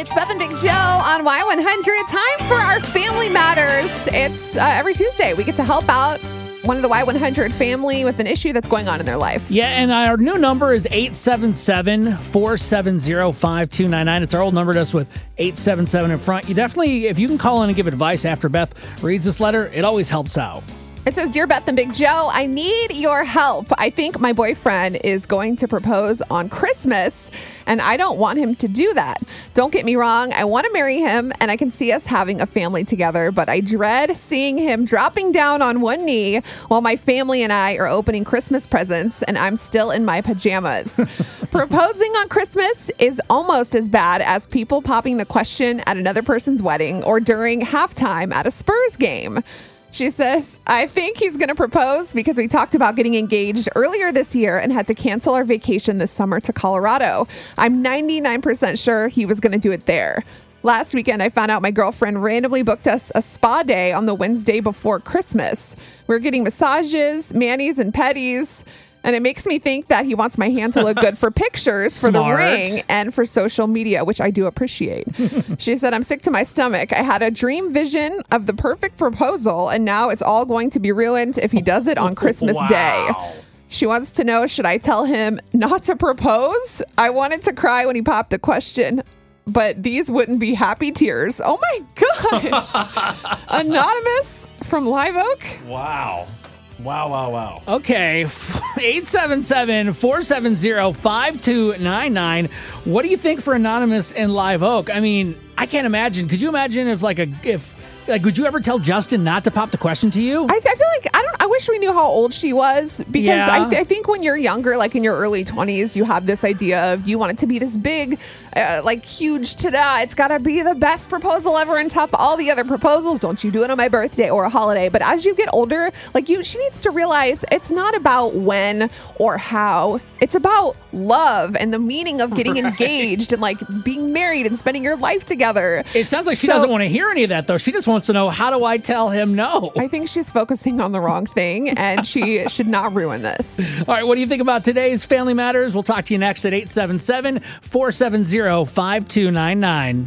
It's Beth and Big Joe on Y100. Time for our Family Matters. It's uh, every Tuesday. We get to help out one of the Y100 family with an issue that's going on in their life. Yeah, and our new number is 877 470 5299. It's our old number, just with 877 in front. You definitely, if you can call in and give advice after Beth reads this letter, it always helps out. It says, Dear Beth and Big Joe, I need your help. I think my boyfriend is going to propose on Christmas, and I don't want him to do that. Don't get me wrong, I want to marry him, and I can see us having a family together, but I dread seeing him dropping down on one knee while my family and I are opening Christmas presents, and I'm still in my pajamas. Proposing on Christmas is almost as bad as people popping the question at another person's wedding or during halftime at a Spurs game. She says, I think he's going to propose because we talked about getting engaged earlier this year and had to cancel our vacation this summer to Colorado. I'm 99% sure he was going to do it there. Last weekend, I found out my girlfriend randomly booked us a spa day on the Wednesday before Christmas. We are getting massages, manis, and petties. And it makes me think that he wants my hand to look good for pictures, for the ring, and for social media, which I do appreciate. she said, I'm sick to my stomach. I had a dream vision of the perfect proposal, and now it's all going to be ruined if he does it on Christmas Day. She wants to know should I tell him not to propose? I wanted to cry when he popped the question, but these wouldn't be happy tears. Oh my gosh. Anonymous from Live Oak. Wow. Wow, wow, wow. Okay, 877 470 5299. What do you think for Anonymous in Live Oak? I mean, I can't imagine. Could you imagine if, like, a, if, like, would you ever tell Justin not to pop the question to you? I, I feel like I don't. I wish we knew how old she was because Yeah. I, I think when you're younger, like in your early 20s, you have this idea of you want it to be this big, uh, like huge ta-da. It's got to be the best proposal ever and top all the other proposals. Don't you do it on my birthday or a holiday? But as you get older, like you, she needs to realize it's not about when or how. It's about love and the meaning of getting engaged and like being married and spending your life together. it sounds like she So- doesn't want to hear any of that, though. She just wants to know how do I tell him no? I think she's focusing on the wrong thing and she should not ruin this. All right, what do you think about today's Family Matters? We'll talk to you next at 877 470 5299.